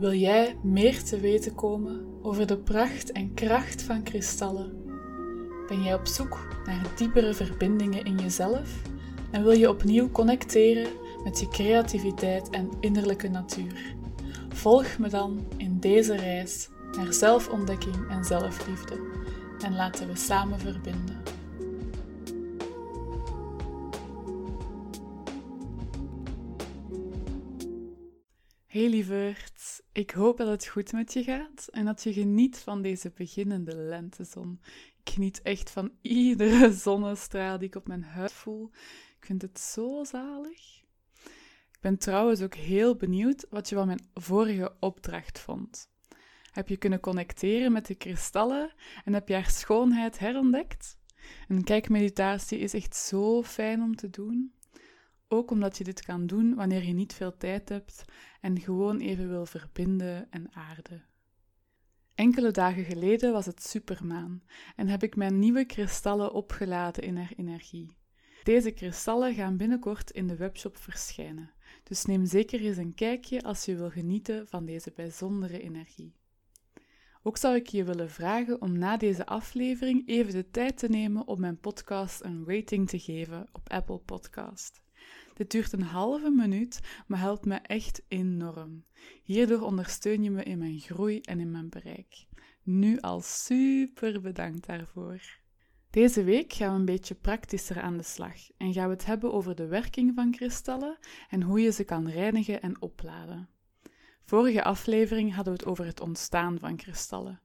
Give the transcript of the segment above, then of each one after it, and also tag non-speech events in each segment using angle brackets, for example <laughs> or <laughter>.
Wil jij meer te weten komen over de pracht en kracht van kristallen? Ben jij op zoek naar diepere verbindingen in jezelf en wil je opnieuw connecteren met je creativiteit en innerlijke natuur? Volg me dan in deze reis naar zelfontdekking en zelfliefde en laten we samen verbinden. Hey lieverd, ik hoop dat het goed met je gaat en dat je geniet van deze beginnende lentezon. Ik geniet echt van iedere <laughs> zonnestraal die ik op mijn huid voel. Ik vind het zo zalig. Ik ben trouwens ook heel benieuwd wat je van mijn vorige opdracht vond. Heb je kunnen connecteren met de kristallen en heb je haar schoonheid herontdekt? Een kijkmeditatie is echt zo fijn om te doen. Ook omdat je dit kan doen wanneer je niet veel tijd hebt en gewoon even wil verbinden en aarden. Enkele dagen geleden was het supermaan en heb ik mijn nieuwe kristallen opgeladen in haar energie. Deze kristallen gaan binnenkort in de webshop verschijnen, dus neem zeker eens een kijkje als je wil genieten van deze bijzondere energie. Ook zou ik je willen vragen om na deze aflevering even de tijd te nemen om mijn podcast een rating te geven op Apple Podcast. Dit duurt een halve minuut, maar helpt me echt enorm. Hierdoor ondersteun je me in mijn groei en in mijn bereik. Nu al super bedankt daarvoor. Deze week gaan we een beetje praktischer aan de slag en gaan we het hebben over de werking van kristallen en hoe je ze kan reinigen en opladen. Vorige aflevering hadden we het over het ontstaan van kristallen.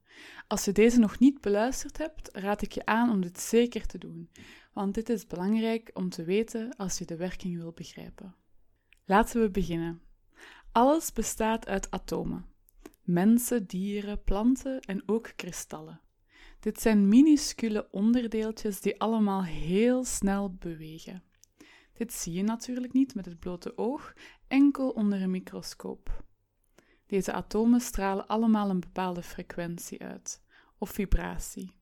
Als je deze nog niet beluisterd hebt, raad ik je aan om dit zeker te doen, want dit is belangrijk om te weten als je de werking wil begrijpen. Laten we beginnen. Alles bestaat uit atomen. Mensen, dieren, planten en ook kristallen. Dit zijn minuscule onderdeeltjes die allemaal heel snel bewegen. Dit zie je natuurlijk niet met het blote oog, enkel onder een microscoop. Deze atomen stralen allemaal een bepaalde frequentie uit, of vibratie.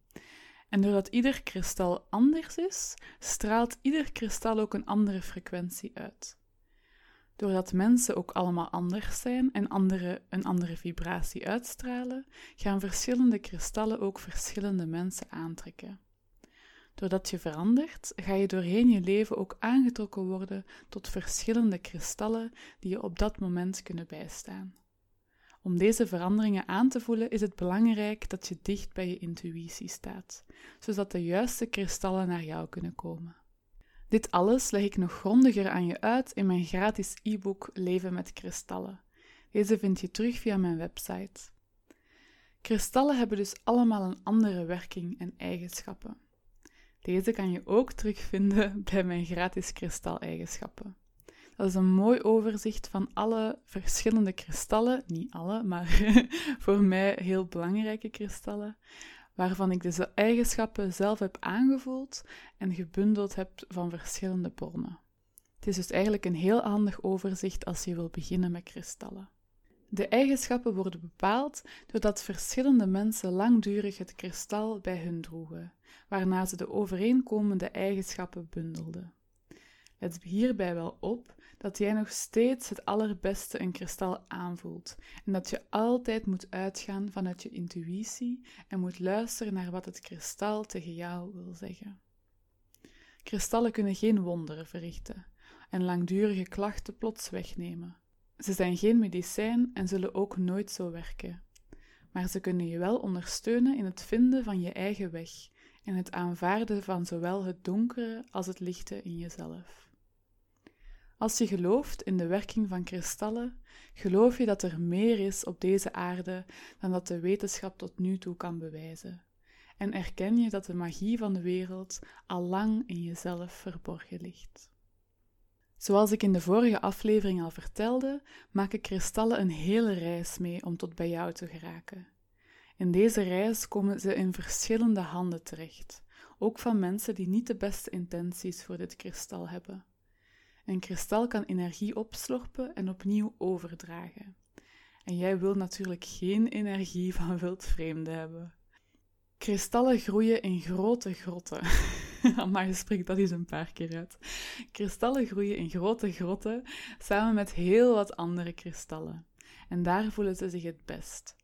En doordat ieder kristal anders is, straalt ieder kristal ook een andere frequentie uit. Doordat mensen ook allemaal anders zijn en andere, een andere vibratie uitstralen, gaan verschillende kristallen ook verschillende mensen aantrekken. Doordat je verandert, ga je doorheen je leven ook aangetrokken worden tot verschillende kristallen die je op dat moment kunnen bijstaan. Om deze veranderingen aan te voelen is het belangrijk dat je dicht bij je intuïtie staat, zodat de juiste kristallen naar jou kunnen komen. Dit alles leg ik nog grondiger aan je uit in mijn gratis e-book Leven met kristallen. Deze vind je terug via mijn website. Kristallen hebben dus allemaal een andere werking en eigenschappen. Deze kan je ook terugvinden <laughs> bij mijn gratis kristaaleigenschappen. Dat is een mooi overzicht van alle verschillende kristallen, niet alle, maar <laughs> voor mij heel belangrijke kristallen, waarvan ik deze eigenschappen zelf heb aangevoeld en gebundeld heb van verschillende bronnen. Het is dus eigenlijk een heel handig overzicht als je wil beginnen met kristallen. De eigenschappen worden bepaald doordat verschillende mensen langdurig het kristal bij hun droegen, waarna ze de overeenkomende eigenschappen bundelden. Let hierbij wel op dat jij nog steeds het allerbeste een kristal aanvoelt en dat je altijd moet uitgaan vanuit je intuïtie en moet luisteren naar wat het kristal tegen jou wil zeggen. Kristallen kunnen geen wonderen verrichten en langdurige klachten plots wegnemen. Ze zijn geen medicijn en zullen ook nooit zo werken. Maar ze kunnen je wel ondersteunen in het vinden van je eigen weg en het aanvaarden van zowel het donkere als het lichte in jezelf. Als je gelooft in de werking van kristallen, geloof je dat er meer is op deze aarde dan dat de wetenschap tot nu toe kan bewijzen. En erken je dat de magie van de wereld al lang in jezelf verborgen ligt. Zoals ik in de vorige aflevering al vertelde, maken kristallen een hele reis mee om tot bij jou te geraken. In deze reis komen ze in verschillende handen terecht, ook van mensen die niet de beste intenties voor dit kristal hebben. Een kristal kan energie opslorpen en opnieuw overdragen. En jij wilt natuurlijk geen energie <laughs> van wildvreemden hebben. Kristallen groeien in grote grotten. <laughs> maar je spreekt dat eens een paar keer uit. Kristallen groeien in grote grotten samen met heel wat andere kristallen. en daar voelen ze zich het best.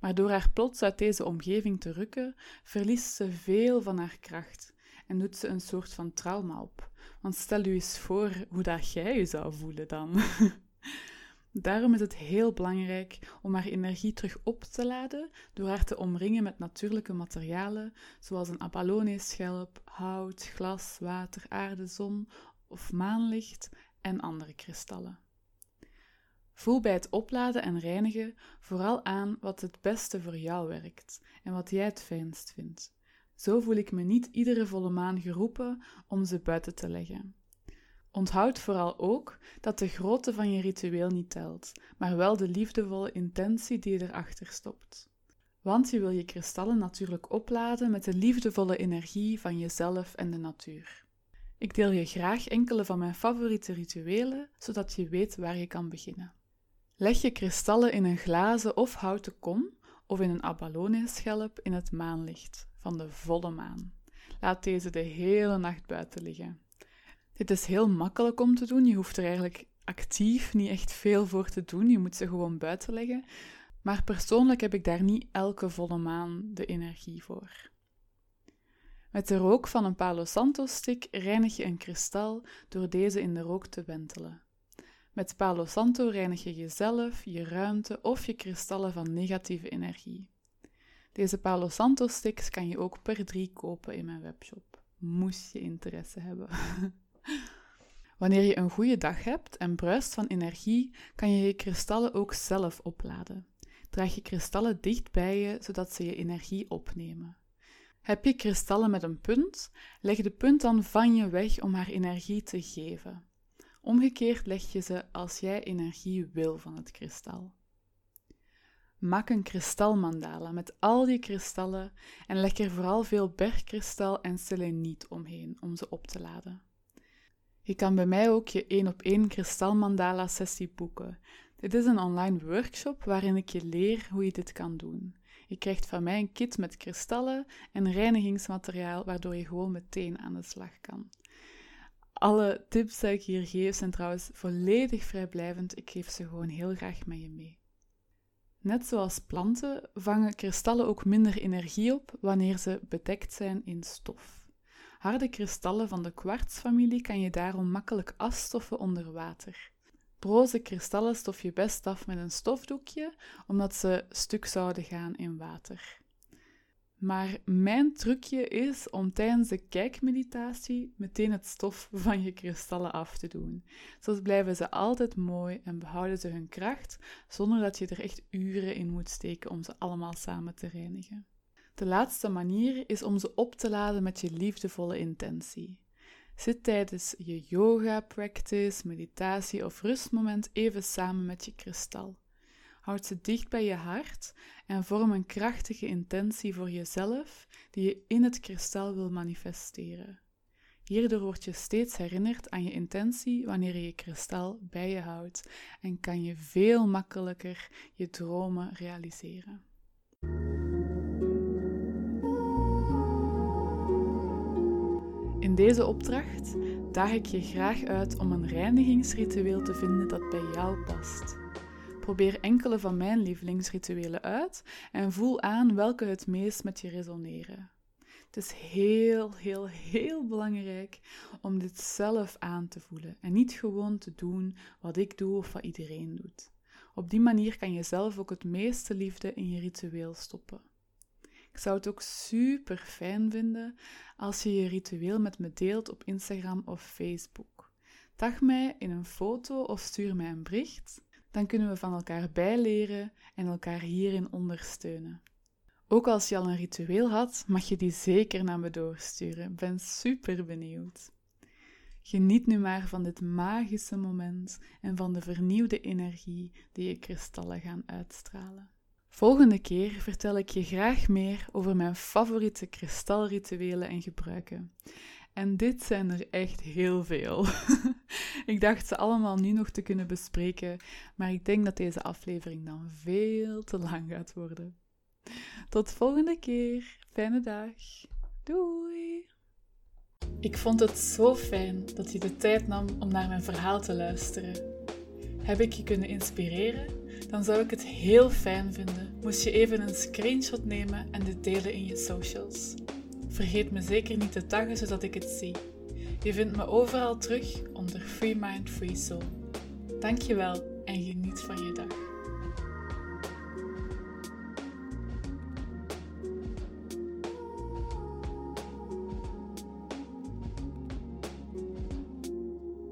Maar door haar plots uit deze omgeving te rukken, verliest ze veel van haar kracht en doet ze een soort van trauma op. Want stel u eens voor hoe dat jij je zou voelen dan. <laughs> Daarom is het heel belangrijk om haar energie terug op te laden door haar te omringen met natuurlijke materialen zoals een Apollonius-schelp, hout, glas, water, aarde, zon of maanlicht en andere kristallen. Voel bij het opladen en reinigen vooral aan wat het beste voor jou werkt en wat jij het fijnst vindt. Zo voel ik me niet iedere volle maan geroepen om ze buiten te leggen. Onthoud vooral ook dat de grootte van je ritueel niet telt, maar wel de liefdevolle intentie die erachter stopt. Want je wil je kristallen natuurlijk opladen met de liefdevolle energie van jezelf en de natuur. Ik deel je graag enkele van mijn favoriete rituelen, zodat je weet waar je kan beginnen. Leg je kristallen in een glazen of houten kom of in een abalone-schelp in het maanlicht van de volle maan. Laat deze de hele nacht buiten liggen. Dit is heel makkelijk om te doen. Je hoeft er eigenlijk actief niet echt veel voor te doen. Je moet ze gewoon buiten leggen. Maar persoonlijk heb ik daar niet elke volle maan de energie voor. Met de rook van een Palo Santo stick reinig je een kristal door deze in de rook te wentelen. Met Palo Santo reinig je jezelf, je ruimte of je kristallen van negatieve energie. Deze Palo Santo sticks kan je ook per drie kopen in mijn webshop. Moest je interesse hebben. <laughs> Wanneer je een goede dag hebt en bruist van energie, kan je je kristallen ook zelf opladen. Draag je kristallen dicht bij je, zodat ze je energie opnemen. Heb je kristallen met een punt, leg de punt dan van je weg om haar energie te geven. Omgekeerd leg je ze als jij energie wil van het kristal. Maak een kristalmandala met al die kristallen en leg er vooral veel bergkristal en seleniet omheen om ze op te laden. Je kan bij mij ook je 1 op 1 kristalmandala sessie boeken. Dit is een online workshop waarin ik je leer hoe je dit kan doen. Je krijgt van mij een kit met kristallen en reinigingsmateriaal waardoor je gewoon meteen aan de slag kan. Alle tips die ik hier geef zijn trouwens volledig vrijblijvend. Ik geef ze gewoon heel graag met je mee. Net zoals planten vangen kristallen ook minder energie op wanneer ze bedekt zijn in stof. Harde kristallen van de kwartsfamilie kan je daarom makkelijk afstoffen onder water. Broze kristallen stof je best af met een stofdoekje, omdat ze stuk zouden gaan in water. Maar mijn trucje is om tijdens de kijkmeditatie meteen het stof van je kristallen af te doen. Zo blijven ze altijd mooi en behouden ze hun kracht, zonder dat je er echt uren in moet steken om ze allemaal samen te reinigen. De laatste manier is om ze op te laden met je liefdevolle intentie. Zit tijdens je yoga practice, meditatie of rustmoment even samen met je kristal. Houd ze dicht bij je hart en vorm een krachtige intentie voor jezelf die je in het kristal wil manifesteren. Hierdoor word je steeds herinnerd aan je intentie wanneer je je kristal bij je houdt en kan je veel makkelijker je dromen realiseren. In deze opdracht daag ik je graag uit om een reinigingsritueel te vinden dat bij jou past. Probeer enkele van mijn lievelingsrituelen uit en voel aan welke het meest met je resoneren. Het is heel, heel, heel belangrijk om dit zelf aan te voelen en niet gewoon te doen wat ik doe of wat iedereen doet. Op die manier kan je zelf ook het meeste liefde in je ritueel stoppen. Ik zou het ook super fijn vinden als je je ritueel met me deelt op Instagram of Facebook. Tag mij in een foto of stuur mij een bericht dan kunnen we van elkaar bijleren en elkaar hierin ondersteunen. Ook als je al een ritueel had, mag je die zeker naar me doorsturen. Ik ben super benieuwd. Geniet nu maar van dit magische moment en van de vernieuwde energie die je kristallen gaan uitstralen. Volgende keer vertel ik je graag meer over mijn favoriete kristalrituelen en gebruiken. En dit zijn er echt heel veel. <laughs> ik dacht ze allemaal nu nog te kunnen bespreken, maar ik denk dat deze aflevering dan veel te lang gaat worden. Tot volgende keer. Fijne dag. Doei. Ik vond het zo fijn dat je de tijd nam om naar mijn verhaal te luisteren. Heb ik je kunnen inspireren? dan zou ik het heel fijn vinden moest je even een screenshot nemen en dit delen in je socials. Vergeet me zeker niet te taggen zodat ik het zie. Je vindt me overal terug onder Free Mind Free Soul. Dankjewel en geniet van je dag.